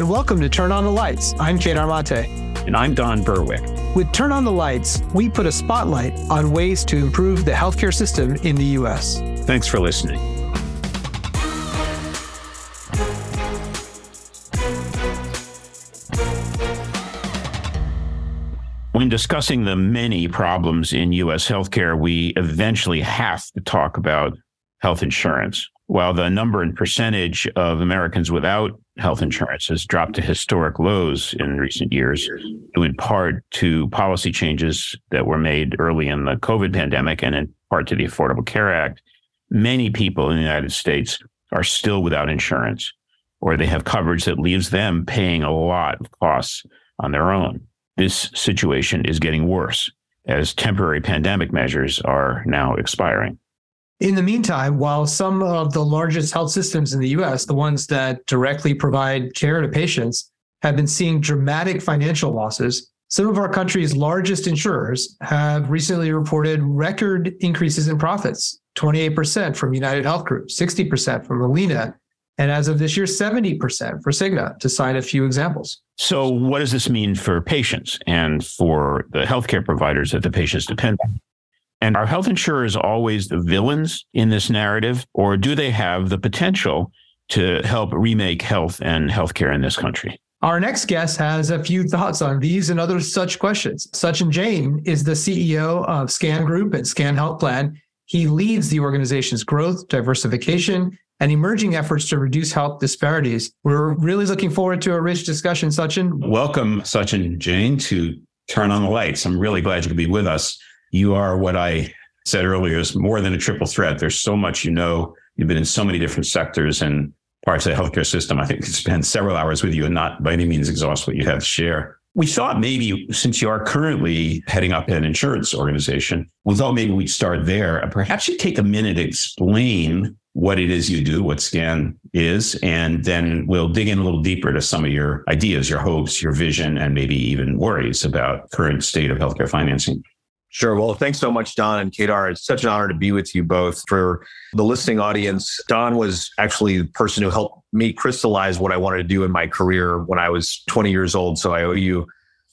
and welcome to Turn On the Lights. I'm Kedar Mate. And I'm Don Berwick. With Turn On the Lights, we put a spotlight on ways to improve the healthcare system in the U.S. Thanks for listening. When discussing the many problems in U.S. healthcare, we eventually have to talk about health insurance. While the number and percentage of Americans without health insurance has dropped to historic lows in recent years, due in part to policy changes that were made early in the COVID pandemic and in part to the Affordable Care Act, many people in the United States are still without insurance, or they have coverage that leaves them paying a lot of costs on their own. This situation is getting worse as temporary pandemic measures are now expiring. In the meantime, while some of the largest health systems in the US, the ones that directly provide care to patients, have been seeing dramatic financial losses, some of our country's largest insurers have recently reported record increases in profits 28% from United Health Group, 60% from Molina, and as of this year, 70% for Cigna, to cite a few examples. So, what does this mean for patients and for the healthcare providers that the patients depend on? And are health insurers always the villains in this narrative, or do they have the potential to help remake health and healthcare in this country? Our next guest has a few thoughts on these and other such questions. Sachin Jain is the CEO of Scan Group and Scan Health Plan. He leads the organization's growth, diversification, and emerging efforts to reduce health disparities. We're really looking forward to a rich discussion, Sachin. Welcome, Sachin Jain, to Turn on the Lights. I'm really glad you could be with us you are what I said earlier is more than a triple threat. There's so much you know. You've been in so many different sectors and parts of the healthcare system. I think could spend several hours with you and not by any means exhaust what you have to share. We thought maybe since you are currently heading up an insurance organization, we thought maybe we'd start there. Perhaps you take a minute to explain what it is you do, what SCAN is, and then we'll dig in a little deeper to some of your ideas, your hopes, your vision, and maybe even worries about current state of healthcare financing. Sure. Well, thanks so much, Don and Kedar. It's such an honor to be with you both. For the listening audience, Don was actually the person who helped me crystallize what I wanted to do in my career when I was 20 years old. So I owe you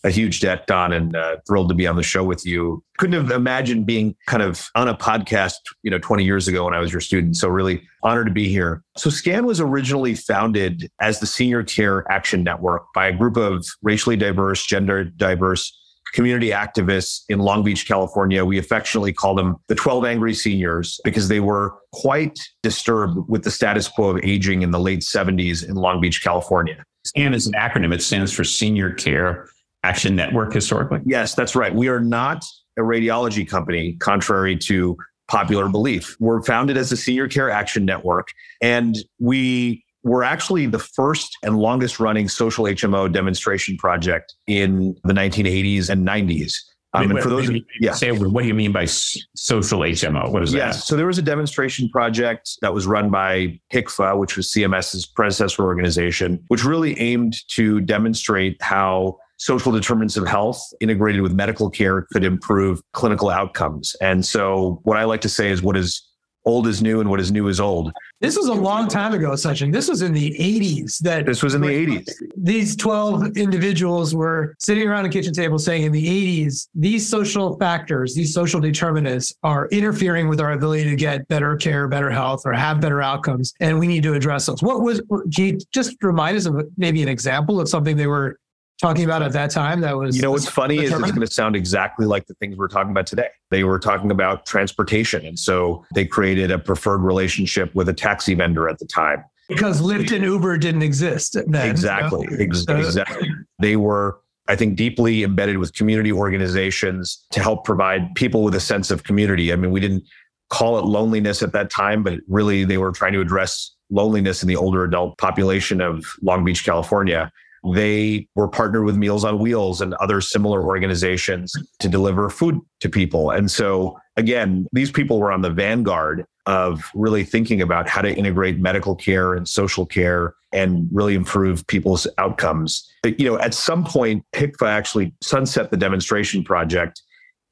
a huge debt, Don, and uh, thrilled to be on the show with you. Couldn't have imagined being kind of on a podcast, you know, 20 years ago when I was your student. So really honored to be here. So SCAN was originally founded as the Senior Care Action Network by a group of racially diverse, gender diverse community activists in Long Beach, California. We affectionately call them the 12 Angry Seniors because they were quite disturbed with the status quo of aging in the late 70s in Long Beach, California. SCAN is an acronym, it stands for Senior Care Action Network historically. Yes, that's right. We are not a radiology company, contrary to popular belief. We're founded as a senior care action network, and we we're actually the first and longest running social HMO demonstration project in the 1980s and 90s. Um, and for those, yeah. Say, what do you mean by social HMO? What is that? Yes. So there was a demonstration project that was run by HCFA, which was CMS's predecessor organization, which really aimed to demonstrate how social determinants of health integrated with medical care could improve clinical outcomes. And so what I like to say is what is old is new and what is new is old. This was a long time ago, Sachin. This was in the 80s that this was in the 80s. These 12 individuals were sitting around a kitchen table saying in the 80s, these social factors, these social determinants are interfering with our ability to get better care, better health, or have better outcomes. And we need to address those. What was, can you just remind us of maybe an example of something they were talking about at that time that was you know what's funny is it's going to sound exactly like the things we're talking about today they were talking about transportation and so they created a preferred relationship with a taxi vendor at the time because lyft and uber didn't exist then, exactly you know? Ex- exactly they were I think deeply embedded with community organizations to help provide people with a sense of community. I mean, we didn't call it loneliness at that time, but really they were trying to address loneliness in the older adult population of Long Beach, California. They were partnered with Meals on Wheels and other similar organizations to deliver food to people. And so, again, these people were on the vanguard of really thinking about how to integrate medical care and social care and really improve people's outcomes. But, you know, at some point, HCFA actually sunset the demonstration project.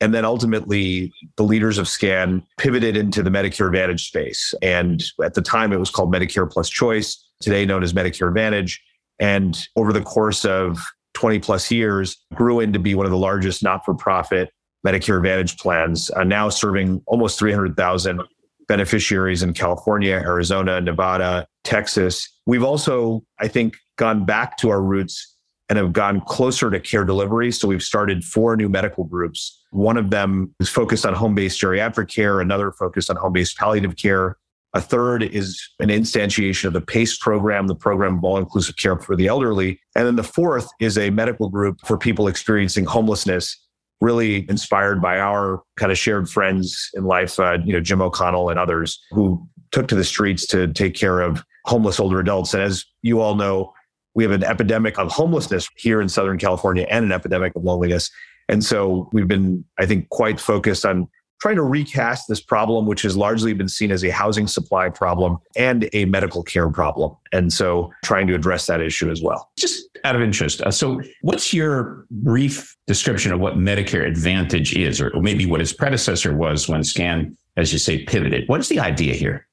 And then ultimately, the leaders of SCAN pivoted into the Medicare Advantage space. And at the time, it was called Medicare Plus Choice, today known as Medicare Advantage And over the course of 20 plus years, grew into be one of the largest not for profit Medicare Advantage plans, uh, now serving almost 300,000 beneficiaries in California, Arizona, Nevada, Texas. We've also, I think, gone back to our roots and have gone closer to care delivery. So we've started four new medical groups. One of them is focused on home based geriatric care, another focused on home based palliative care. A third is an instantiation of the PACE program, the program of all inclusive care for the elderly. And then the fourth is a medical group for people experiencing homelessness, really inspired by our kind of shared friends in life, uh, you know, Jim O'Connell and others who took to the streets to take care of homeless older adults. And as you all know, we have an epidemic of homelessness here in Southern California and an epidemic of loneliness. And so we've been, I think, quite focused on trying to recast this problem, which has largely been seen as a housing supply problem and a medical care problem. And so trying to address that issue as well. Just out of interest, uh, so what's your brief description of what Medicare Advantage is, or maybe what its predecessor was when SCAN, as you say, pivoted? What is the idea here?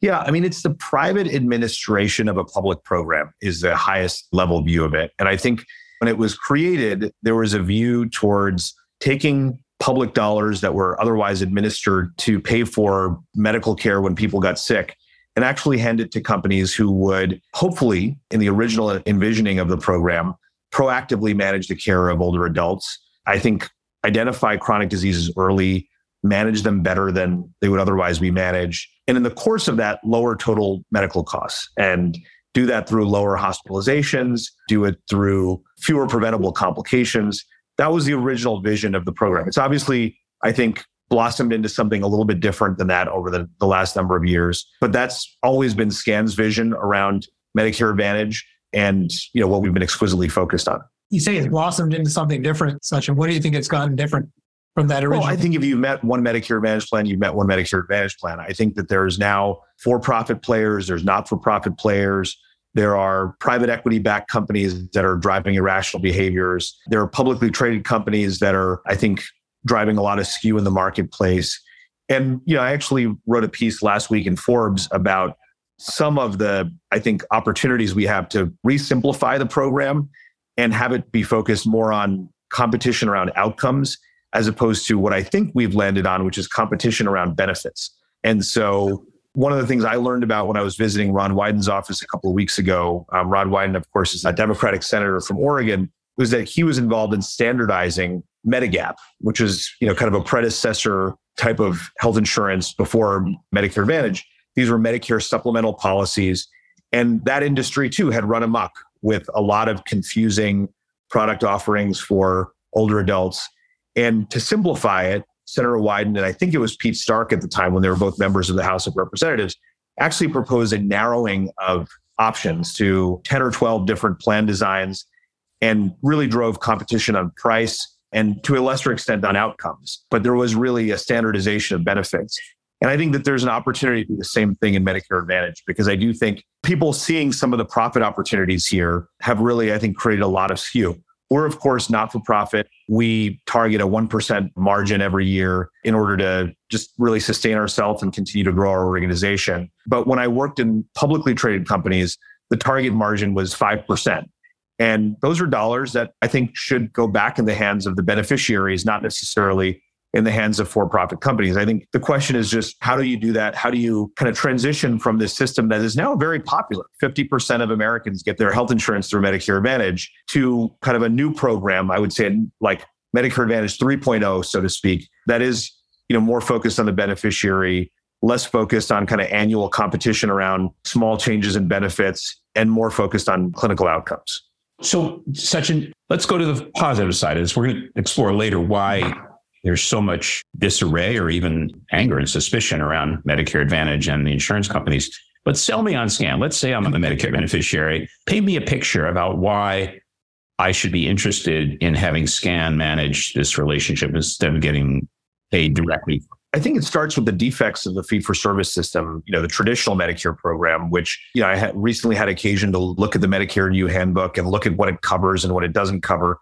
Yeah, I mean, it's the private administration of a public program is the highest level view of it. And I think when it was created, there was a view towards taking public dollars that were otherwise administered to pay for medical care when people got sick and actually hand it to companies who would hopefully, in the original envisioning of the program, proactively manage the care of older adults. I think identify chronic diseases early, manage them better than they would otherwise be managed. And in the course of that, lower total medical costs and do that through lower hospitalizations, do it through fewer preventable complications. That was the original vision of the program. It's obviously, I think, blossomed into something a little bit different than that over the, the last number of years. But that's always been SCAN's vision around Medicare Advantage and you know what we've been exquisitely focused on. You say it's blossomed into something different, Sachin. What do you think it's gotten different? from that original? Well, I think if you've met one Medicare Advantage plan, you've met one Medicare Advantage plan. I think that there's now for-profit players, there's not-for-profit players. There are private equity backed companies that are driving irrational behaviors. There are publicly traded companies that are, I think, driving a lot of skew in the marketplace. And, you know, I actually wrote a piece last week in Forbes about some of the, I think, opportunities we have to re-simplify the program and have it be focused more on competition around outcomes as opposed to what I think we've landed on, which is competition around benefits. And so one of the things I learned about when I was visiting Ron Wyden's office a couple of weeks ago, um, Ron Wyden, of course, is a Democratic senator from Oregon, was that he was involved in standardizing Medigap, which is you know kind of a predecessor type of health insurance before Medicare Advantage. These were Medicare supplemental policies, and that industry too had run amok with a lot of confusing product offerings for older adults. And to simplify it, Senator Wyden, and I think it was Pete Stark at the time when they were both members of the House of Representatives, actually proposed a narrowing of options to 10 or 12 different plan designs and really drove competition on price and to a lesser extent on outcomes. But there was really a standardization of benefits. And I think that there's an opportunity to do the same thing in Medicare Advantage because I do think people seeing some of the profit opportunities here have really, I think, created a lot of skew. We're, of course, not for profit. We target a 1% margin every year in order to just really sustain ourselves and continue to grow our organization. But when I worked in publicly traded companies, the target margin was 5%. And those are dollars that I think should go back in the hands of the beneficiaries, not necessarily in the hands of for profit companies. I think the question is just how do you do that? How do you kind of transition from this system that is now very popular? 50% of Americans get their health insurance through Medicare Advantage to kind of a new program, I would say like Medicare Advantage 3.0, so to speak, that is, you know, more focused on the beneficiary, less focused on kind of annual competition around small changes in benefits and more focused on clinical outcomes. So, Sachin, let's go to the positive side of this. We're going to explore later why there's so much disarray or even anger and suspicion around Medicare Advantage and the insurance companies. But sell me on scan. Let's say I'm a Medicare beneficiary. Paint me a picture about why I should be interested in having scan manage this relationship instead of getting paid directly. I think it starts with the defects of the fee for service system, you know, the traditional Medicare program, which, you know, I had recently had occasion to look at the Medicare new handbook and look at what it covers and what it doesn't cover.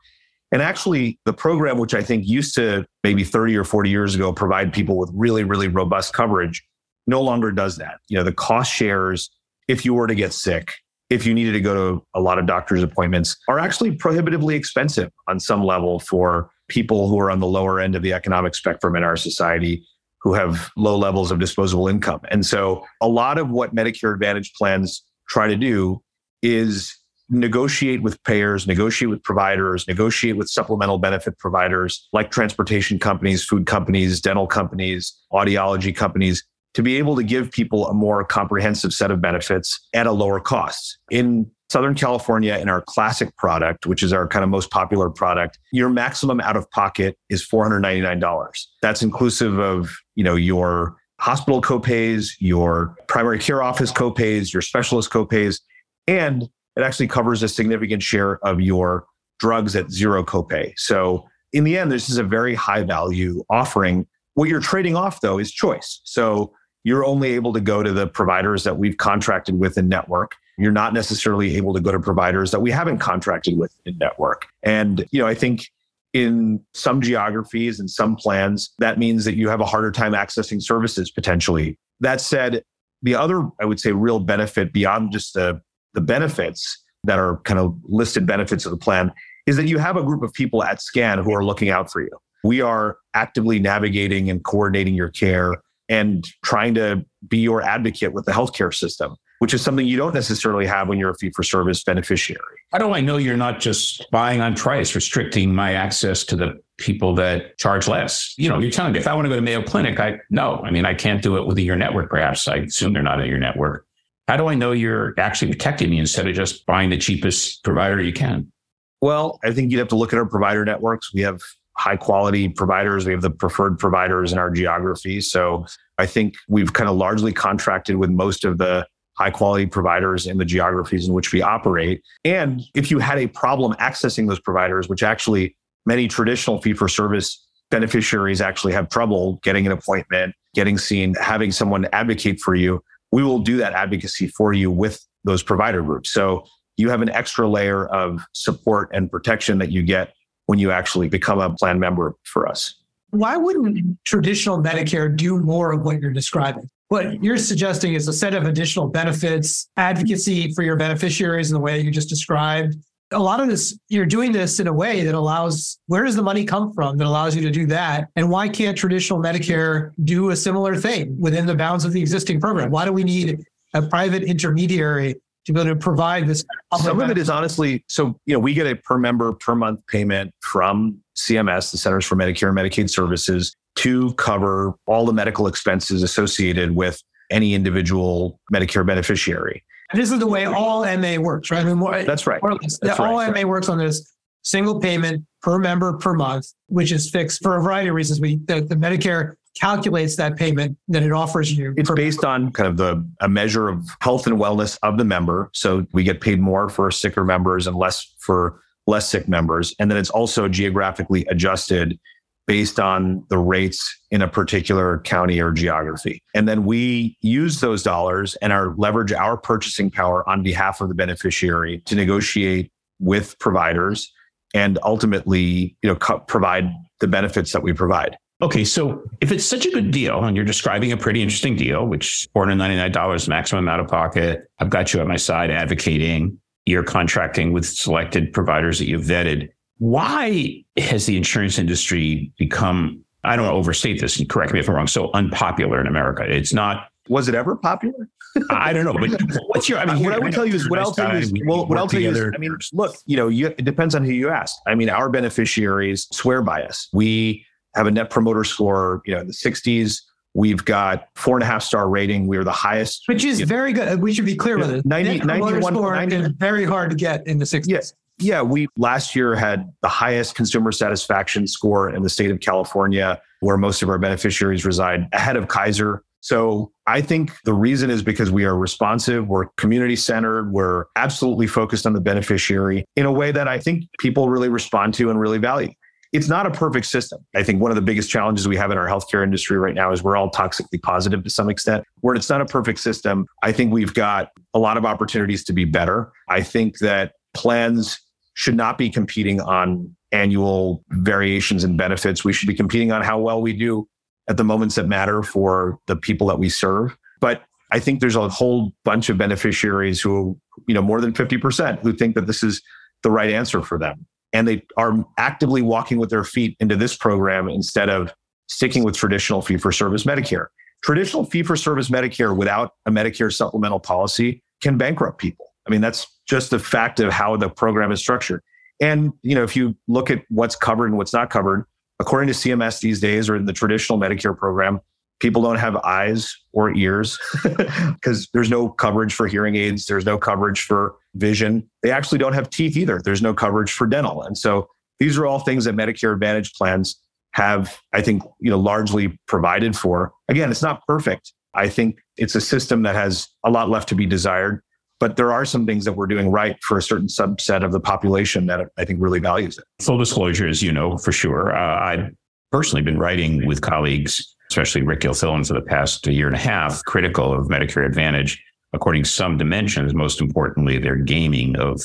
And actually, the program, which I think used to maybe 30 or 40 years ago provide people with really, really robust coverage, no longer does that. You know, the cost shares, if you were to get sick, if you needed to go to a lot of doctor's appointments, are actually prohibitively expensive on some level for people who are on the lower end of the economic spectrum in our society who have low levels of disposable income. And so a lot of what Medicare Advantage plans try to do is negotiate with payers, negotiate with providers, negotiate with supplemental benefit providers like transportation companies, food companies, dental companies, audiology companies to be able to give people a more comprehensive set of benefits at a lower cost. In Southern California, in our classic product, which is our kind of most popular product, your maximum out of pocket is $499. That's inclusive of, you know, your hospital copays, your primary care office copays, your specialist copays, and it actually covers a significant share of your drugs at zero copay. So in the end, this is a very high value offering. What you're trading off though is choice. So you're only able to go to the providers that we've contracted with in network. You're not necessarily able to go to providers that we haven't contracted with in network. And, you know, I think in some geographies and some plans, that means that you have a harder time accessing services potentially. That said, the other, I would say, real benefit beyond just the the benefits that are kind of listed benefits of the plan is that you have a group of people at SCAN who are looking out for you. We are actively navigating and coordinating your care and trying to be your advocate with the healthcare system, which is something you don't necessarily have when you're a fee for service beneficiary. How do I know you're not just buying on price, restricting my access to the people that charge less? You know, you're telling me if I want to go to Mayo Clinic, I no, I mean, I can't do it with your network, perhaps. I assume they're not in your network. How do I know you're actually protecting me instead of just buying the cheapest provider you can? Well, I think you'd have to look at our provider networks. We have high quality providers. We have the preferred providers in our geography. So I think we've kind of largely contracted with most of the high quality providers in the geographies in which we operate. And if you had a problem accessing those providers, which actually many traditional fee for service beneficiaries actually have trouble getting an appointment, getting seen, having someone advocate for you, we will do that advocacy for you with those provider groups. So you have an extra layer of support and protection that you get when you actually become a plan member for us. Why wouldn't traditional Medicare do more of what you're describing? What you're suggesting is a set of additional benefits, advocacy for your beneficiaries in the way you just described, a lot of this, you're doing this in a way that allows, where does the money come from that allows you to do that? And why can't traditional Medicare do a similar thing within the bounds of the existing program? Why do we need a private intermediary to be able to provide this? Some benefit? of it is honestly, so, you know, we get a per member per month payment from CMS, the Centers for Medicare and Medicaid Services, to cover all the medical expenses associated with any individual Medicare beneficiary. This is the way all MA works, right? I mean, more, That's right. That's all right, MA works on this single payment per member per month, which is fixed for a variety of reasons. We the, the Medicare calculates that payment that it offers you. It's based member. on kind of the a measure of health and wellness of the member. So we get paid more for sicker members and less for less sick members. And then it's also geographically adjusted based on the rates in a particular county or geography. And then we use those dollars and our leverage our purchasing power on behalf of the beneficiary to negotiate with providers and ultimately, you know, co- provide the benefits that we provide. Okay, so if it's such a good deal and you're describing a pretty interesting deal, which $499 maximum out of pocket, I've got you at my side advocating, you're contracting with selected providers that you've vetted why has the insurance industry become, I don't want to overstate this and correct me if I'm wrong, so unpopular in America? It's not. Was it ever popular? I don't know, but what's your? I mean, what I would tell you is, what I'll tell you is, well, what I'll tell you is, I mean, look, you know, you, it depends on who you ask. I mean, our beneficiaries swear by us. We have a net promoter score, you know, in the 60s. We've got four and a half star rating. We are the highest, which is very good. We should be clear with it. 90, 91, 90, very hard to get in the 60s. Yes. Yeah, we last year had the highest consumer satisfaction score in the state of California, where most of our beneficiaries reside, ahead of Kaiser. So I think the reason is because we are responsive, we're community centered, we're absolutely focused on the beneficiary in a way that I think people really respond to and really value. It's not a perfect system. I think one of the biggest challenges we have in our healthcare industry right now is we're all toxically positive to some extent. Where it's not a perfect system, I think we've got a lot of opportunities to be better. I think that plans should not be competing on annual variations and benefits. We should be competing on how well we do at the moments that matter for the people that we serve. But I think there's a whole bunch of beneficiaries who you know, more than 50% who think that this is the right answer for them. And they are actively walking with their feet into this program instead of sticking with traditional fee for service Medicare. Traditional fee for service Medicare without a Medicare supplemental policy can bankrupt people. I mean, that's just the fact of how the program is structured. And, you know, if you look at what's covered and what's not covered, according to CMS these days or in the traditional Medicare program, people don't have eyes or ears because there's no coverage for hearing aids. There's no coverage for vision. They actually don't have teeth either. There's no coverage for dental. And so these are all things that Medicare Advantage plans have, I think, you know, largely provided for. Again, it's not perfect. I think it's a system that has a lot left to be desired, but there are some things that we're doing right for a certain subset of the population that I think really values it. Full disclosure, as you know for sure, uh, I've personally been writing with colleagues, especially Rick Gilfillan for the past year and a half, critical of Medicare Advantage. According to some dimensions, most importantly, their gaming of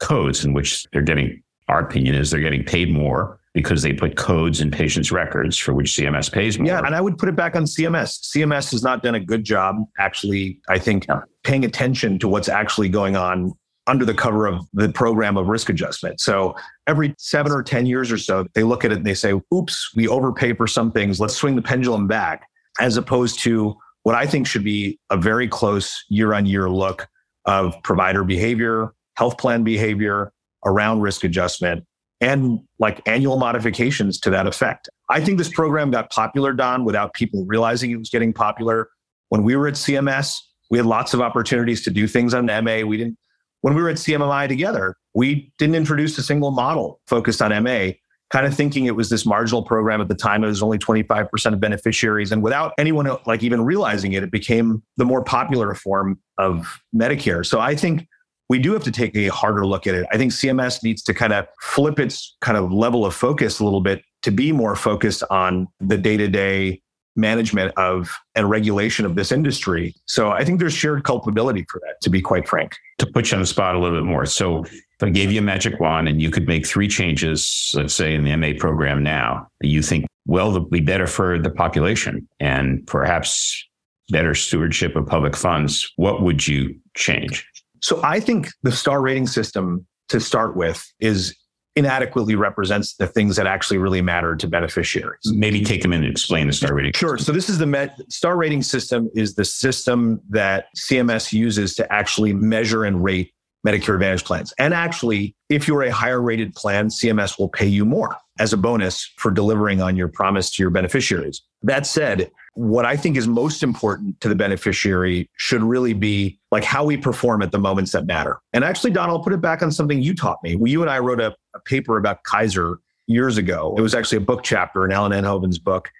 codes in which they're getting, our opinion is they're getting paid more because they put codes in patients' records for which CMS pays more. Yeah, and I would put it back on CMS. CMS has not done a good job, actually, I think, yeah. paying attention to what's actually going on under the cover of the program of risk adjustment. So every seven or 10 years or so, they look at it and they say, oops, we overpay for some things. Let's swing the pendulum back, as opposed to what I think should be a very close year on year look of provider behavior, health plan behavior around risk adjustment and like annual modifications to that effect. I think this program got popular, Don, without people realizing it was getting popular. When we were at CMS, we had lots of opportunities to do things on MA. We didn't, when we were at CMMI together, we didn't introduce a single model focused on MA, kind of thinking it was this marginal program at the time. It was only 25% of beneficiaries. And without anyone like even realizing it, it became the more popular form of Medicare. So I think we do have to take a harder look at it. I think CMS needs to kind of flip its kind of level of focus a little bit to be more focused on the day to day management of and regulation of this industry. So I think there's shared culpability for that, to be quite frank. To put you on the spot a little bit more. So if I gave you a magic wand and you could make three changes, let's say in the MA program now, you think, well, would be better for the population and perhaps better stewardship of public funds, what would you change? So I think the star rating system to start with is inadequately represents the things that actually really matter to beneficiaries. Maybe take them in and explain the star rating. Sure. So this is the Met, star rating system is the system that CMS uses to actually measure and rate Medicare Advantage plans. And actually, if you're a higher rated plan, CMS will pay you more as a bonus for delivering on your promise to your beneficiaries. That said, what I think is most important to the beneficiary should really be like how we perform at the moments that matter. And actually, Don, I'll put it back on something you taught me. You and I wrote a, a paper about Kaiser years ago. It was actually a book chapter in Alan Enthoven's book.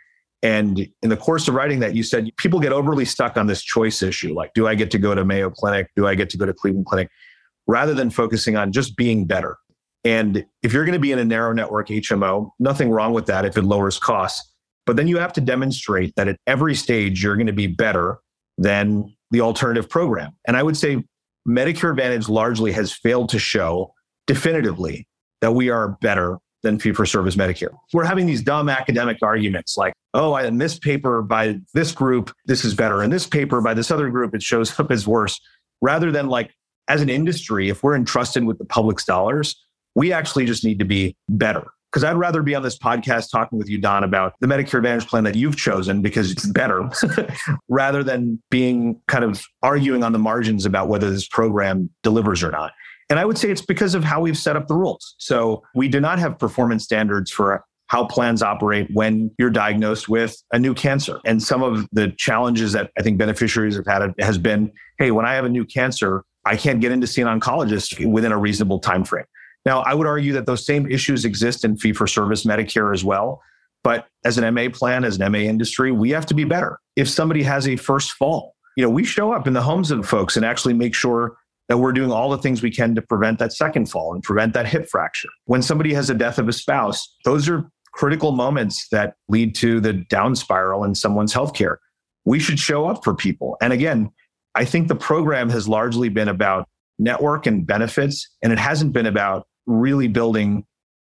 And in the course of writing that, you said people get overly stuck on this choice issue. Like, do I get to go to Mayo Clinic? Do I get to go to Cleveland Clinic? Rather than focusing on just being better. And if you're going to be in a narrow network HMO, nothing wrong with that if it lowers costs. But then you have to demonstrate that at every stage, you're going to be better than the alternative program. And I would say Medicare Advantage largely has failed to show definitively that we are better than fee for service Medicare. We're having these dumb academic arguments like, oh, in this paper by this group, this is better. In this paper by this other group, it shows up as worse. Rather than like, as an industry, if we're entrusted with the public's dollars, we actually just need to be better. Because I'd rather be on this podcast talking with you, Don, about the Medicare Advantage plan that you've chosen because it's better rather than being kind of arguing on the margins about whether this program delivers or not. And I would say it's because of how we've set up the rules. So we do not have performance standards for how plans operate when you're diagnosed with a new cancer. And some of the challenges that I think beneficiaries have had has been, hey, when I have a new cancer, I can't get in to see an oncologist within a reasonable time frame. Now, I would argue that those same issues exist in fee for service Medicare as well. But as an MA plan, as an MA industry, we have to be better. If somebody has a first fall, you know, we show up in the homes of folks and actually make sure that we're doing all the things we can to prevent that second fall and prevent that hip fracture. When somebody has a death of a spouse, those are critical moments that lead to the down spiral in someone's healthcare. We should show up for people. And again, I think the program has largely been about network and benefits, and it hasn't been about really building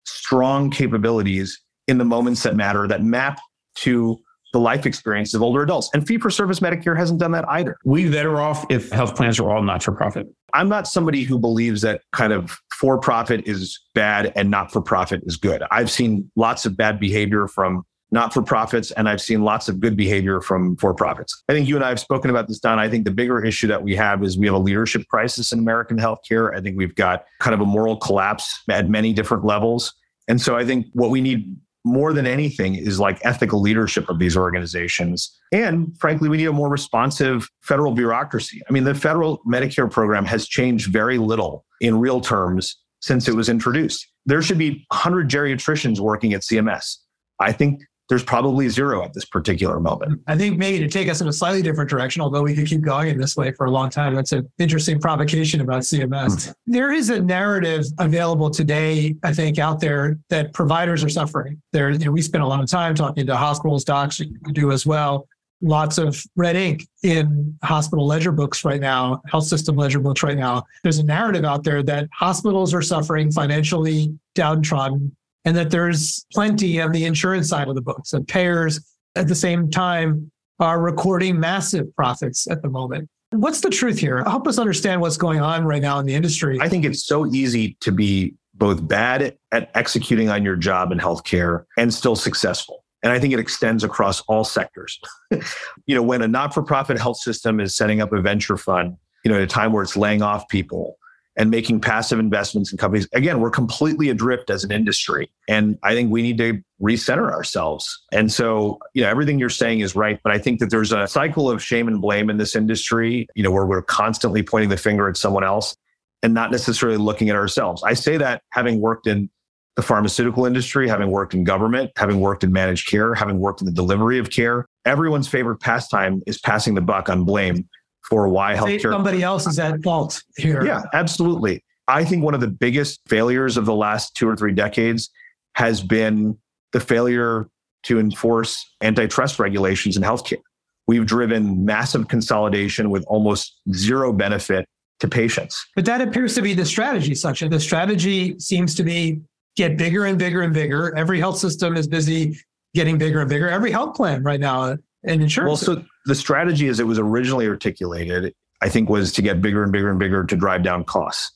strong capabilities in the moments that matter that map to the life experience of older adults. And fee for service Medicare hasn't done that either. We better off if health plans are all not for profit. I'm not somebody who believes that kind of for profit is bad and not for profit is good. I've seen lots of bad behavior from not for profits, and I've seen lots of good behavior from for profits. I think you and I have spoken about this, Don. I think the bigger issue that we have is we have a leadership crisis in American healthcare. I think we've got kind of a moral collapse at many different levels. And so I think what we need more than anything is like ethical leadership of these organizations. And frankly, we need a more responsive federal bureaucracy. I mean, the federal Medicare program has changed very little in real terms since it was introduced. There should be 100 geriatricians working at CMS. I think there's probably zero at this particular moment. I think maybe to take us in a slightly different direction, although we could keep going in this way for a long time. That's an interesting provocation about CMS. Mm-hmm. There is a narrative available today, I think, out there that providers are suffering. There, you know, we spend a lot of time talking to hospitals, docs, you do as well. Lots of red ink in hospital ledger books right now, health system ledger books right now. There's a narrative out there that hospitals are suffering financially downtrodden and that there's plenty on the insurance side of the books. And payers at the same time are recording massive profits at the moment. What's the truth here? Help us understand what's going on right now in the industry. I think it's so easy to be both bad at executing on your job in healthcare and still successful. And I think it extends across all sectors. you know, when a not for profit health system is setting up a venture fund, you know, at a time where it's laying off people, and making passive investments in companies. Again, we're completely adrift as an industry. And I think we need to recenter ourselves. And so, you know, everything you're saying is right. But I think that there's a cycle of shame and blame in this industry, you know, where we're constantly pointing the finger at someone else and not necessarily looking at ourselves. I say that having worked in the pharmaceutical industry, having worked in government, having worked in managed care, having worked in the delivery of care, everyone's favorite pastime is passing the buck on blame for why healthcare. Somebody else is at fault here. Yeah, absolutely. I think one of the biggest failures of the last two or three decades has been the failure to enforce antitrust regulations in healthcare. We've driven massive consolidation with almost zero benefit to patients. But that appears to be the strategy, Sachin. The strategy seems to be get bigger and bigger and bigger. Every health system is busy getting bigger and bigger. Every health plan right now and insurance. Well, so the strategy as it was originally articulated, I think, was to get bigger and bigger and bigger to drive down costs.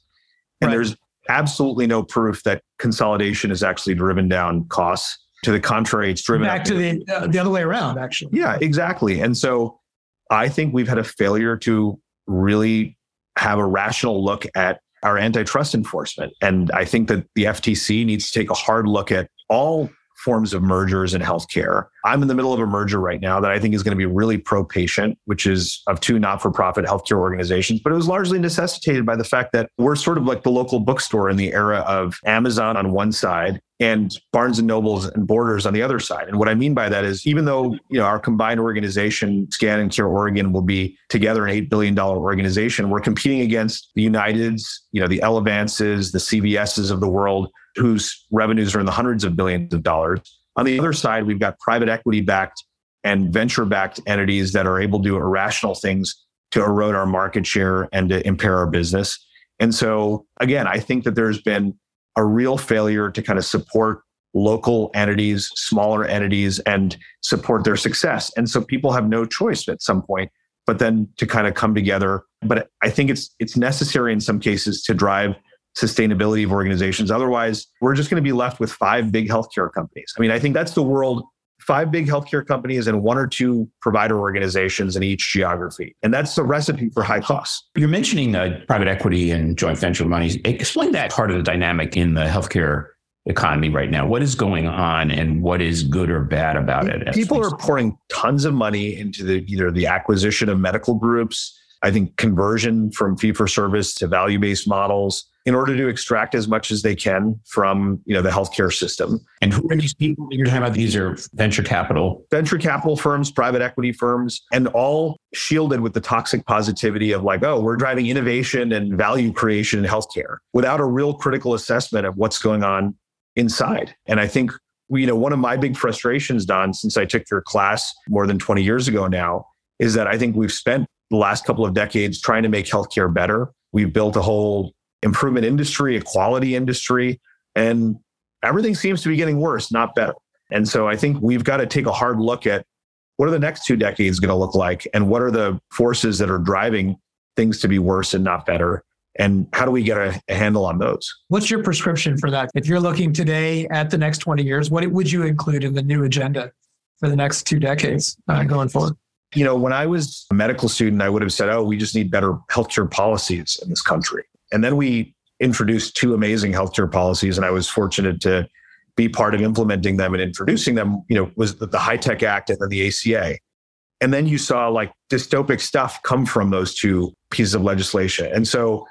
And right. there's absolutely no proof that consolidation has actually driven down costs. To the contrary, it's driven back to the uh, the other way around. Actually, yeah, exactly. And so, I think we've had a failure to really have a rational look at our antitrust enforcement. And I think that the FTC needs to take a hard look at all forms of mergers in healthcare. I'm in the middle of a merger right now that I think is going to be really pro patient, which is of two not for profit healthcare organizations. But it was largely necessitated by the fact that we're sort of like the local bookstore in the era of Amazon on one side and Barnes and Nobles and Borders on the other side. And what I mean by that is even though, you know, our combined organization, Scan and CareOregon, will be together an $8 billion organization, we're competing against the Uniteds, you know, the Elevances, the CVSs of the world whose revenues are in the hundreds of billions of dollars. On the other side, we've got private equity backed and venture backed entities that are able to do irrational things to erode our market share and to impair our business. And so, again, I think that there's been a real failure to kind of support local entities, smaller entities, and support their success. And so people have no choice at some point but then to kind of come together. But I think it's it's necessary in some cases to drive sustainability of organizations. Otherwise, we're just going to be left with five big healthcare companies. I mean, I think that's the world five big healthcare companies and one or two provider organizations in each geography. And that's the recipe for high costs. You're mentioning uh, private equity and joint venture money. Explain that part of the dynamic in the healthcare economy right now. What is going on and what is good or bad about it? People are pouring tons of money into the either the acquisition of medical groups, I think conversion from fee for service to value based models in order to extract as much as they can from you know the healthcare system. And who are these people you're talking about? These are venture capital, venture capital firms, private equity firms, and all shielded with the toxic positivity of like, oh, we're driving innovation and value creation in healthcare without a real critical assessment of what's going on inside. And I think you know one of my big frustrations, Don, since I took your class more than 20 years ago now, is that I think we've spent the last couple of decades trying to make healthcare better. We've built a whole improvement industry, a quality industry, and everything seems to be getting worse, not better. And so I think we've got to take a hard look at what are the next two decades going to look like? And what are the forces that are driving things to be worse and not better? And how do we get a, a, handle on those? What's your prescription for that? If you're looking today at the next 20 years, what would you include in the new agenda for the next two decades uh, going forward? You know, when I was a medical student, I would have said, oh, we just need better healthcare policies in this country. And then we introduced two amazing healthcare policies, and I was fortunate to be part of implementing them and introducing them. You know, was the, the HITECH Act and then the ACA. And then you saw like dystopic stuff come from those two pieces of legislation. And so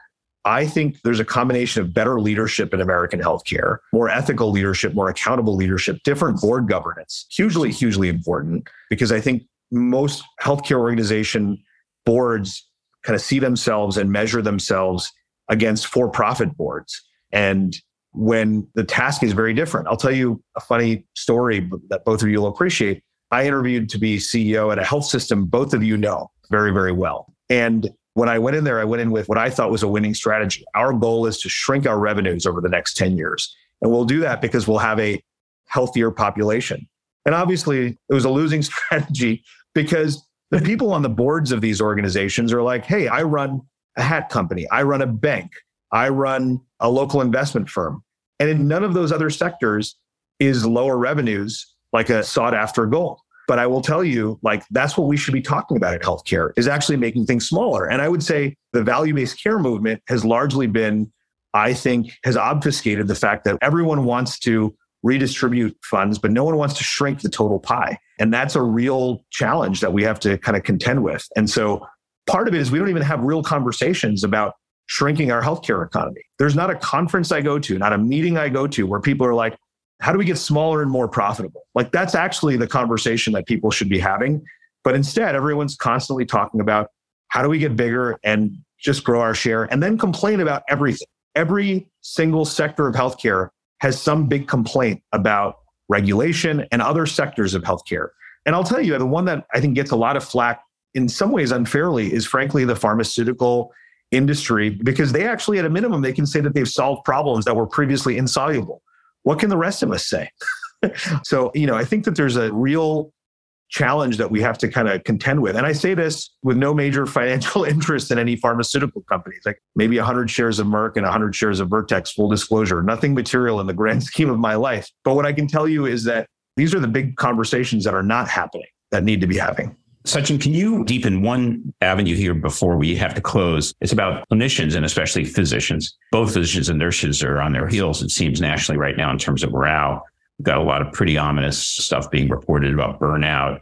I think there's a combination of better leadership in American healthcare, more ethical leadership, more accountable leadership, different board governance, hugely, hugely important because I think most healthcare organization boards kind of see themselves and measure themselves against for profit boards. And when the task is very different, I'll tell you a funny story that both of you will appreciate. I interviewed to be CEO at a health system both of you know very, very well. And when I went in there, I went in with what I thought was a winning strategy. Our goal is to shrink our revenues over the next 10 years. And we'll do that because we'll have a healthier population. And obviously, it was a losing strategy because the people on the boards of these organizations are like, hey, I run a hat company, I run a bank, I run a local investment firm. And in none of those other sectors is lower revenues like a sought after goal. But I will tell you, like, that's what we should be talking about in healthcare is actually making things smaller. And I would say the value based care movement has largely been, I think, has obfuscated the fact that everyone wants to redistribute funds, but no one wants to shrink the total pie. And that's a real challenge that we have to kind of contend with. And so part of it is we don't even have real conversations about shrinking our healthcare economy. There's not a conference I go to, not a meeting I go to where people are like, how do we get smaller and more profitable? Like that's actually the conversation that people should be having. But instead, everyone's constantly talking about how do we get bigger and just grow our share and then complain about everything. Every single sector of healthcare has some big complaint about regulation and other sectors of healthcare. And I'll tell you, the one that I think gets a lot of flack in some ways unfairly is frankly the pharmaceutical industry because they actually, at a minimum, they can say that they've solved problems that were previously insoluble. What can the rest of us say? so, you know, I think that there's a real challenge that we have to kind of contend with. And I say this with no major financial interest in any pharmaceutical companies, like maybe 100 shares of Merck and 100 shares of Vertex, full disclosure, nothing material in the grand scheme of my life. But what I can tell you is that these are the big conversations that are not happening that need to be happening. Sachin, can you deepen one avenue here before we have to close? It's about clinicians and especially physicians. Both physicians and nurses are on their heels, it seems, nationally right now in terms of morale. We've got a lot of pretty ominous stuff being reported about burnout.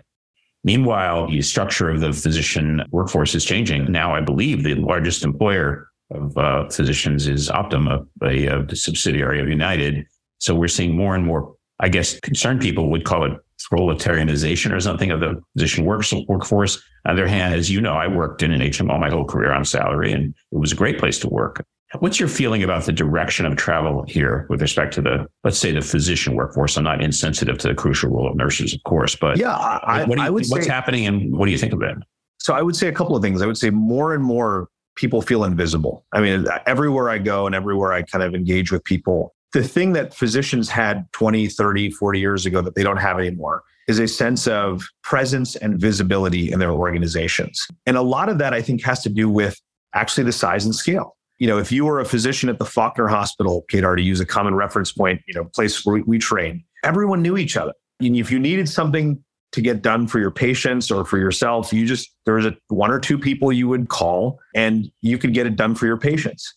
Meanwhile, the structure of the physician workforce is changing. Now, I believe the largest employer of uh, physicians is Optum, a, a, a subsidiary of United. So we're seeing more and more, I guess, concerned people would call it proletarianization or something of the physician works, workforce. On the other hand, as you know, I worked in an HMO my whole career on salary, and it was a great place to work. What's your feeling about the direction of travel here with respect to the, let's say, the physician workforce? I'm not insensitive to the crucial role of nurses, of course, but yeah, I, what you, I would what's say, happening and what do you think of it? So I would say a couple of things. I would say more and more people feel invisible. I mean, everywhere I go and everywhere I kind of engage with people, the thing that physicians had 20, 30, 40 years ago that they don't have anymore is a sense of presence and visibility in their organizations. And a lot of that, I think, has to do with actually the size and scale. You know, if you were a physician at the Faulkner Hospital, Kedar, to use a common reference point, you know, place where we train, everyone knew each other. And if you needed something to get done for your patients or for yourself, you just, there was a one or two people you would call and you could get it done for your patients.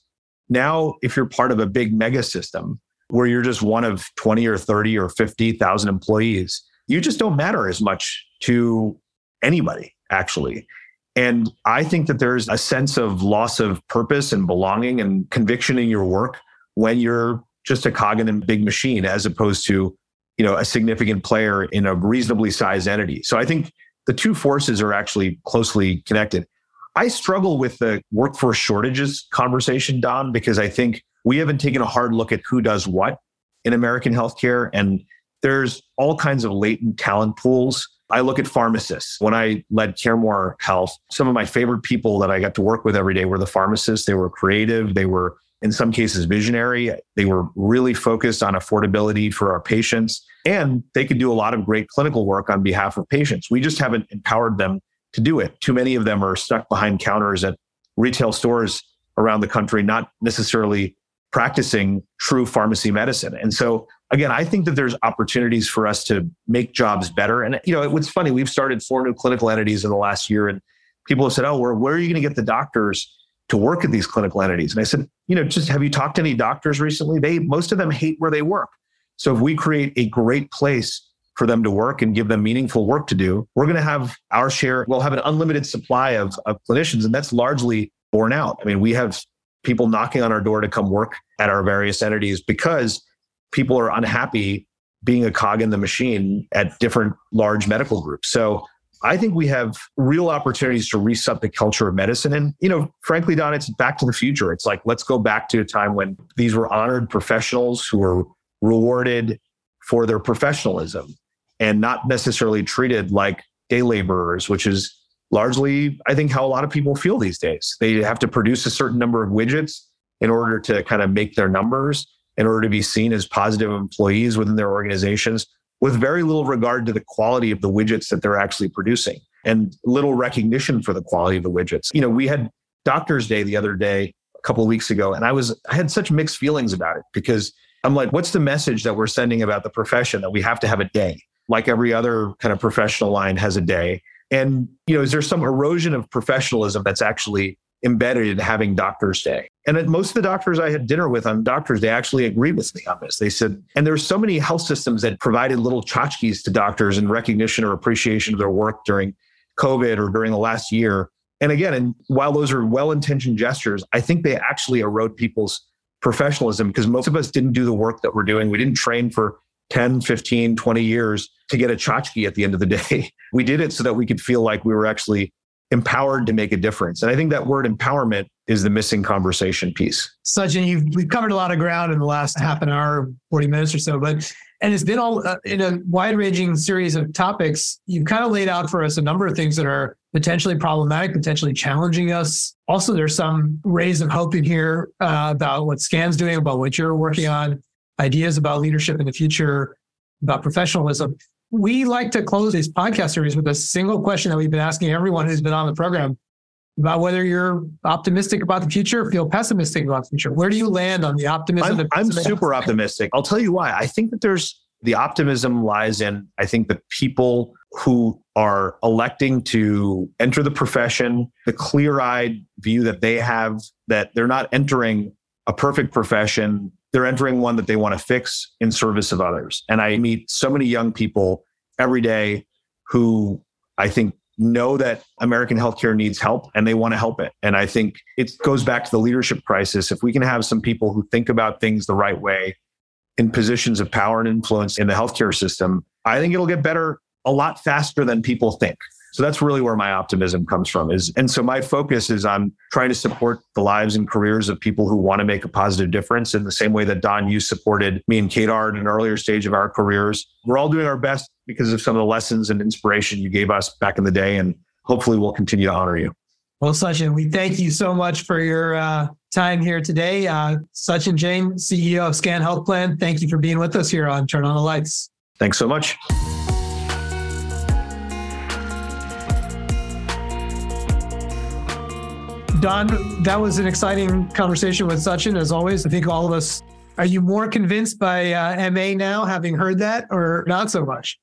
Now, if you're part of a big mega system where you're just one of 20 or 30 or 50,000 employees, you just don't matter as much to anybody, actually. And I think that there's a sense of loss of purpose and belonging and conviction in your work when you're just a cog in a big machine as opposed to, you know, a significant player in a reasonably sized entity. So I think the two forces are actually closely connected. I struggle with the workforce shortages conversation, Don, because I think we haven't taken a hard look at who does what in American healthcare. And there's all kinds of latent talent pools. I look at pharmacists. When I led CareMore Health, some of my favorite people that I got to work with every day were the pharmacists. They were creative, they were in some cases visionary. They were really focused on affordability for our patients, and they could do a lot of great clinical work on behalf of patients. We just haven't empowered them to do it. Too many of them are stuck behind counters at retail stores around the country, not necessarily practicing true pharmacy medicine. And so again, I think that there's opportunities for us to make jobs better. And you know, it's funny, we've started four new clinical entities in the last year, and people have said, "Oh, where where are you going to get the doctors to work at these clinical entities?" And I said, "You know, just have you talked to any doctors recently? They most of them hate where they work. So if we create a great place." For them to work and give them meaningful work to do, we're going to have our share. We'll have an unlimited supply of, of clinicians, and that's largely borne out. I mean, we have people knocking on our door to come work at our various entities because people are unhappy being a cog in the machine at different large medical groups. So I think we have real opportunities to reset the culture of medicine. And, you know, frankly, Don, it's back to the future. It's like, let's go back to a time when these were honored professionals who were rewarded for their professionalism and not necessarily treated like day laborers, which is largely, I think, how a lot of people feel these days. They have to produce a certain number of widgets in order to kind of make their numbers, in order to be seen as positive employees within their organizations, with very little regard to the quality of the widgets that they're actually producing and little recognition for the quality of the widgets. You know, we had Doctors Day the other day, a couple of weeks ago, and I was I had such mixed feelings about it because I'm like, what's the message that we're sending about the profession that we have to have a day? Like every other kind of professional line has a day. And, you know, is there some erosion of professionalism that's actually embedded in having Doctors Day? And most of the doctors I had dinner with on Doctors Day actually agreed with me on this. They said, and there's so many health systems that provided little tchotchkes to doctors in recognition or appreciation of their work during COVID or during the last year. And again, and while those are well intentioned gestures, I think they actually erode people's professionalism because most of us didn't do the work that we're doing. We didn't train for 10, 15, 20 years to get a tchotchke at the end of the day. We did it so that we could feel like we were actually empowered to make a difference. And I think that word empowerment is the missing conversation piece. Sachin, you've we've covered a lot of ground in the last half an hour, 40 minutes or so, but and it's been all uh, in a wide-ranging series of topics. You've kind of laid out for us a number of things that are potentially problematic, potentially challenging us. Also, there's some rays of hope in here uh, about what SCAN's doing, about what you're working on ideas about leadership in the future, about professionalism. We like to close these podcast series with a single question that we've been asking everyone who's been on the program about whether you're optimistic about the future, feel pessimistic about the future. Where do you land on the optimism? I'm, I'm super optimistic. I'll tell you why. I think that there's the optimism lies in, I think, the people who are electing to enter the profession, the clear eyed view that they have that they're not entering a perfect profession they're entering one that they want to fix in service of others. And I meet so many young people every day who I think know that American healthcare needs help and they want to help it. And I think it goes back to the leadership crisis. If we can have some people who think about things the right way in positions of power and influence in the healthcare system, I think it'll get better a lot faster than people think. So that's really where my optimism comes from is and so my focus is on trying to support the lives and careers of people who want to make a positive difference in the same way that Don you supported me and Kedar at an earlier stage of our careers. We're all doing our best because of some of the lessons and inspiration you gave us back in the day and hopefully we'll continue to honor you. Well, Sachin, we thank you so much for your uh, time here today. Uh, Sachin Jain, CEO of SCAN Health Plan, thank you for being with us here on Turn on the Lights. Thanks so much. Don, that was an exciting conversation with Sachin, as always. I think all of us. Are you more convinced by uh, MA now, having heard that, or not so much?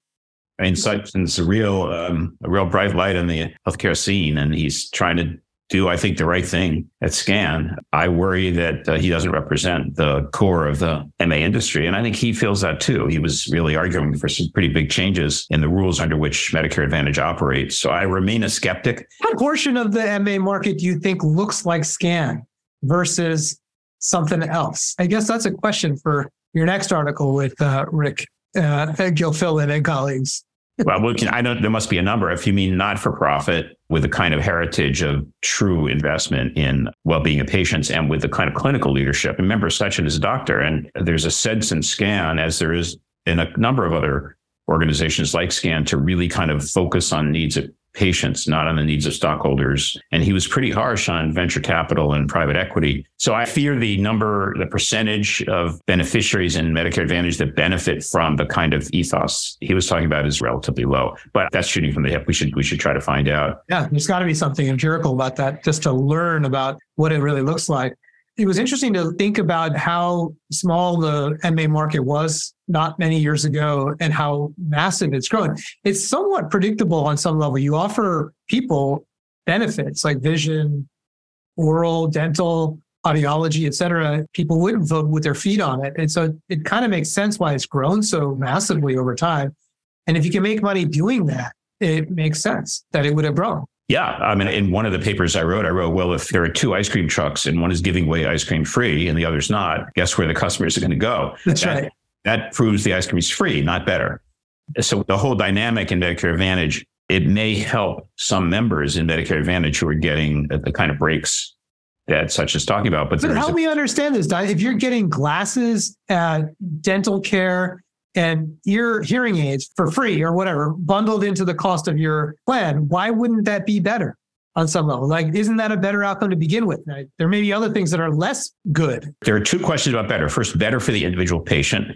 I mean, Sachin's a real, um, a real bright light in the healthcare scene, and he's trying to do, I think, the right thing at SCAN. I worry that uh, he doesn't represent the core of the MA industry. And I think he feels that too. He was really arguing for some pretty big changes in the rules under which Medicare Advantage operates. So I remain a skeptic. What portion of the MA market do you think looks like SCAN versus something else? I guess that's a question for your next article with uh, Rick uh, Gilfillan and colleagues well, we can, I know there must be a number. If you mean not for profit with a kind of heritage of true investment in well-being of patients and with the kind of clinical leadership. Remember, Sachin is a doctor, and there's a sense in SCAN as there is in a number of other organizations like SCAN to really kind of focus on needs of patients, not on the needs of stockholders. And he was pretty harsh on venture capital and private equity. So I fear the number, the percentage of beneficiaries in Medicare Advantage that benefit from the kind of ethos he was talking about is relatively low. But that's shooting from the hip. We should we should try to find out. Yeah, there's got to be something empirical about that just to learn about what it really looks like it was interesting to think about how small the MA market was not many years ago and how massive it's grown. It's somewhat predictable on some level. You offer people benefits like vision, oral, dental, audiology, et cetera. People wouldn't vote with their feet on it. And so it kind of makes sense why it's grown so massively over time. And if you can make money doing that, it makes sense that it would have grown. Yeah. I mean, in one of the papers I wrote, I wrote, well, if there are two ice cream trucks and one is giving away ice cream free and the other's not, guess where the customers are going to go? That's that, right. That proves the ice cream is free, not better. So the whole dynamic in Medicare Advantage, it may help some members in Medicare Advantage who are getting the kind of breaks that Sachin's talking about. But, but help a- me understand this. If you're getting glasses, uh, dental care, and ear hearing aids for free or whatever bundled into the cost of your plan, why wouldn't that be better on some level? Like, isn't that a better outcome to begin with? There may be other things that are less good. There are two questions about better. First, better for the individual patient.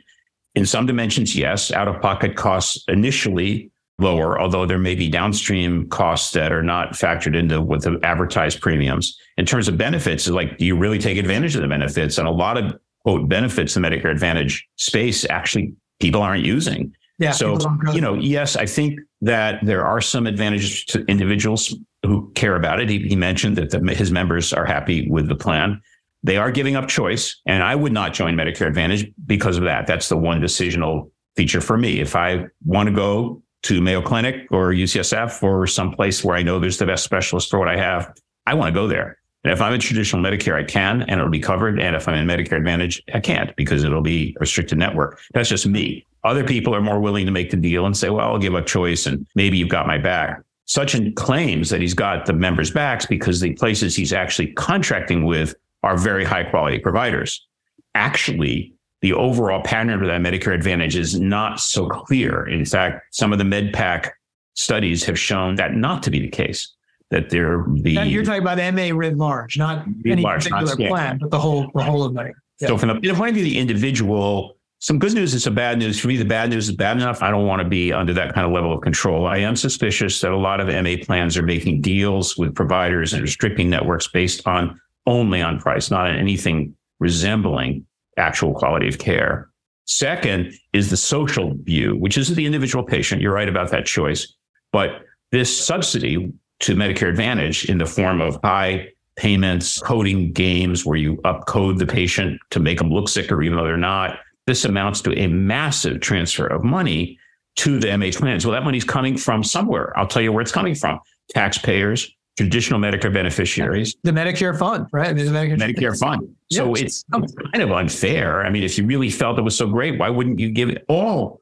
In some dimensions, yes, out of pocket costs initially lower, although there may be downstream costs that are not factored into with the advertised premiums. In terms of benefits, like, do you really take advantage of the benefits? And a lot of quote benefits in Medicare Advantage space actually people aren't using. Yeah. So, you know, yes, I think that there are some advantages to individuals who care about it. He, he mentioned that the, his members are happy with the plan. They are giving up choice, and I would not join Medicare Advantage because of that. That's the one decisional feature for me. If I want to go to Mayo Clinic or UCSF or someplace where I know there's the best specialist for what I have, I want to go there. And if I'm in traditional Medicare, I can and it'll be covered. And if I'm in Medicare Advantage, I can't because it'll be a restricted network. That's just me. Other people are more willing to make the deal and say, well, I'll give up choice and maybe you've got my back. Sachin claims that he's got the members' backs because the places he's actually contracting with are very high quality providers. Actually, the overall pattern of that Medicare Advantage is not so clear. In fact, some of the MedPAC studies have shown that not to be the case that they're the now you're talking about MA writ large, not any large, particular not plan, but the whole the whole of it. Yeah. So from the point of view of the individual, some good news and some bad news. For me, the bad news is bad enough. I don't want to be under that kind of level of control. I am suspicious that a lot of MA plans are making deals with providers and restricting networks based on only on price, not on anything resembling actual quality of care. Second is the social view, which is the individual patient. You're right about that choice. But this subsidy to Medicare Advantage in the form of high payments, coding games where you upcode the patient to make them look sicker, even though they're not. This amounts to a massive transfer of money to the MA plans. Well, that money's coming from somewhere. I'll tell you where it's coming from taxpayers, traditional Medicare beneficiaries, the Medicare fund, right? The Medicare, Medicare fund. So it's oh. kind of unfair. I mean, if you really felt it was so great, why wouldn't you give it all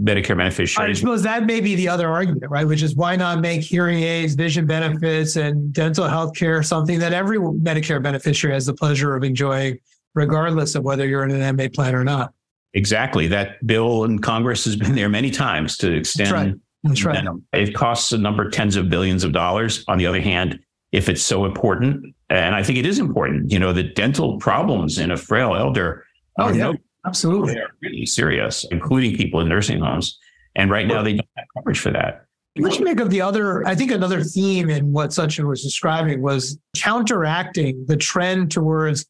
Medicare beneficiaries. I suppose that may be the other argument, right? Which is why not make hearing aids, vision benefits, and dental health care something that every Medicare beneficiary has the pleasure of enjoying, regardless of whether you're in an MA plan or not. Exactly. That bill in Congress has been there many times to extend. That's right. Right. It costs a number of tens of billions of dollars. On the other hand, if it's so important, and I think it is important, you know, the dental problems in a frail elder oh, yeah. no Absolutely. Really serious, including people in nursing homes. And right now, they don't have coverage for that. What do you make of the other? I think another theme in what Sachin was describing was counteracting the trend towards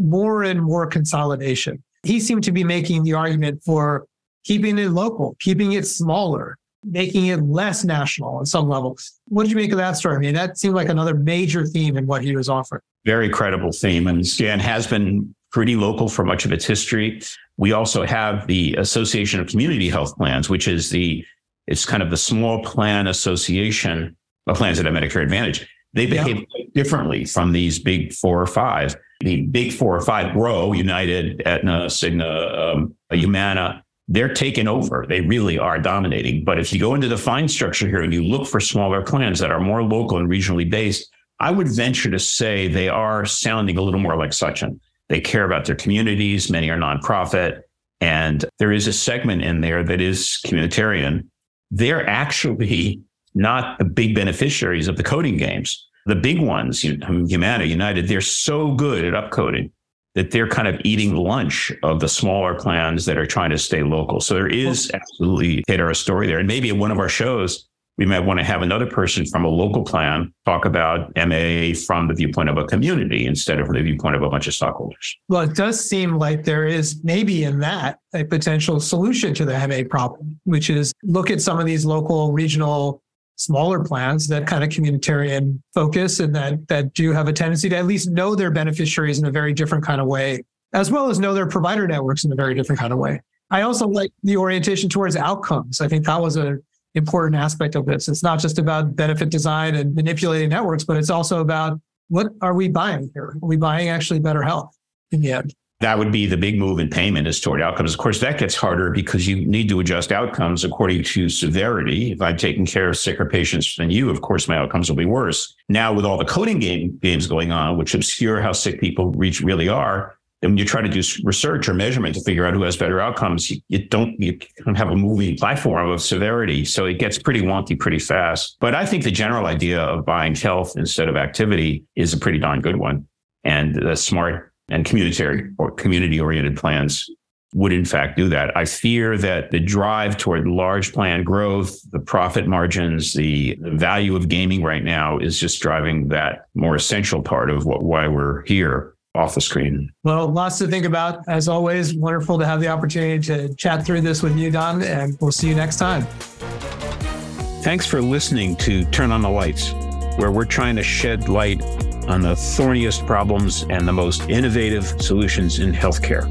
more and more consolidation. He seemed to be making the argument for keeping it local, keeping it smaller, making it less national on some level. What did you make of that story? I mean, that seemed like another major theme in what he was offering. Very credible theme. And SCAN has been pretty local for much of its history. We also have the Association of Community Health Plans, which is the it's kind of the small plan association of plans that have Medicare Advantage. They behave yeah. differently from these big four or five. The big four or five grow, United, Aetna, Cigna, um, Humana, they're taking over. They really are dominating. But if you go into the fine structure here and you look for smaller plans that are more local and regionally based, I would venture to say they are sounding a little more like Sachin. They care about their communities. Many are nonprofit. And there is a segment in there that is communitarian. They're actually not the big beneficiaries of the coding games. The big ones, Humana, United, they're so good at upcoding that they're kind of eating lunch of the smaller plans that are trying to stay local. So there is absolutely a story there. And maybe in one of our shows, we might want to have another person from a local plan talk about MA from the viewpoint of a community instead of the viewpoint of a bunch of stockholders. Well, it does seem like there is maybe in that a potential solution to the MA problem, which is look at some of these local, regional, smaller plans that kind of communitarian focus and that that do have a tendency to at least know their beneficiaries in a very different kind of way, as well as know their provider networks in a very different kind of way. I also like the orientation towards outcomes. I think that was an important aspect of this. It's not just about benefit design and manipulating networks, but it's also about what are we buying here? Are we buying actually better health in the end? That would be the big move in payment is toward outcomes. Of course, that gets harder because you need to adjust outcomes according to severity. If I'm taking care of sicker patients than you, of course, my outcomes will be worse. Now, with all the coding game games going on, which obscure how sick people reach really are, and when you try to do research or measurement to figure out who has better outcomes, you, you don't you don't have a moving platform of severity, so it gets pretty wonky pretty fast. But I think the general idea of buying health instead of activity is a pretty darn good one, and the smart and community or community oriented plans would in fact do that. I fear that the drive toward large plan growth, the profit margins, the, the value of gaming right now is just driving that more essential part of what why we're here off the screen. Well, lots to think about. As always, wonderful to have the opportunity to chat through this with you, Don, and we'll see you next time. Thanks for listening to Turn on the Lights, where we're trying to shed light on the thorniest problems and the most innovative solutions in healthcare.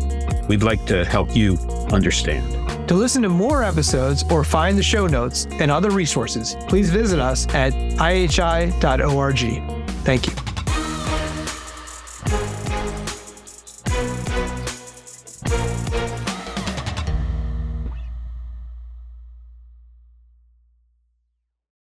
We'd like to help you understand. To listen to more episodes or find the show notes and other resources, please visit us at ihi.org. Thank you.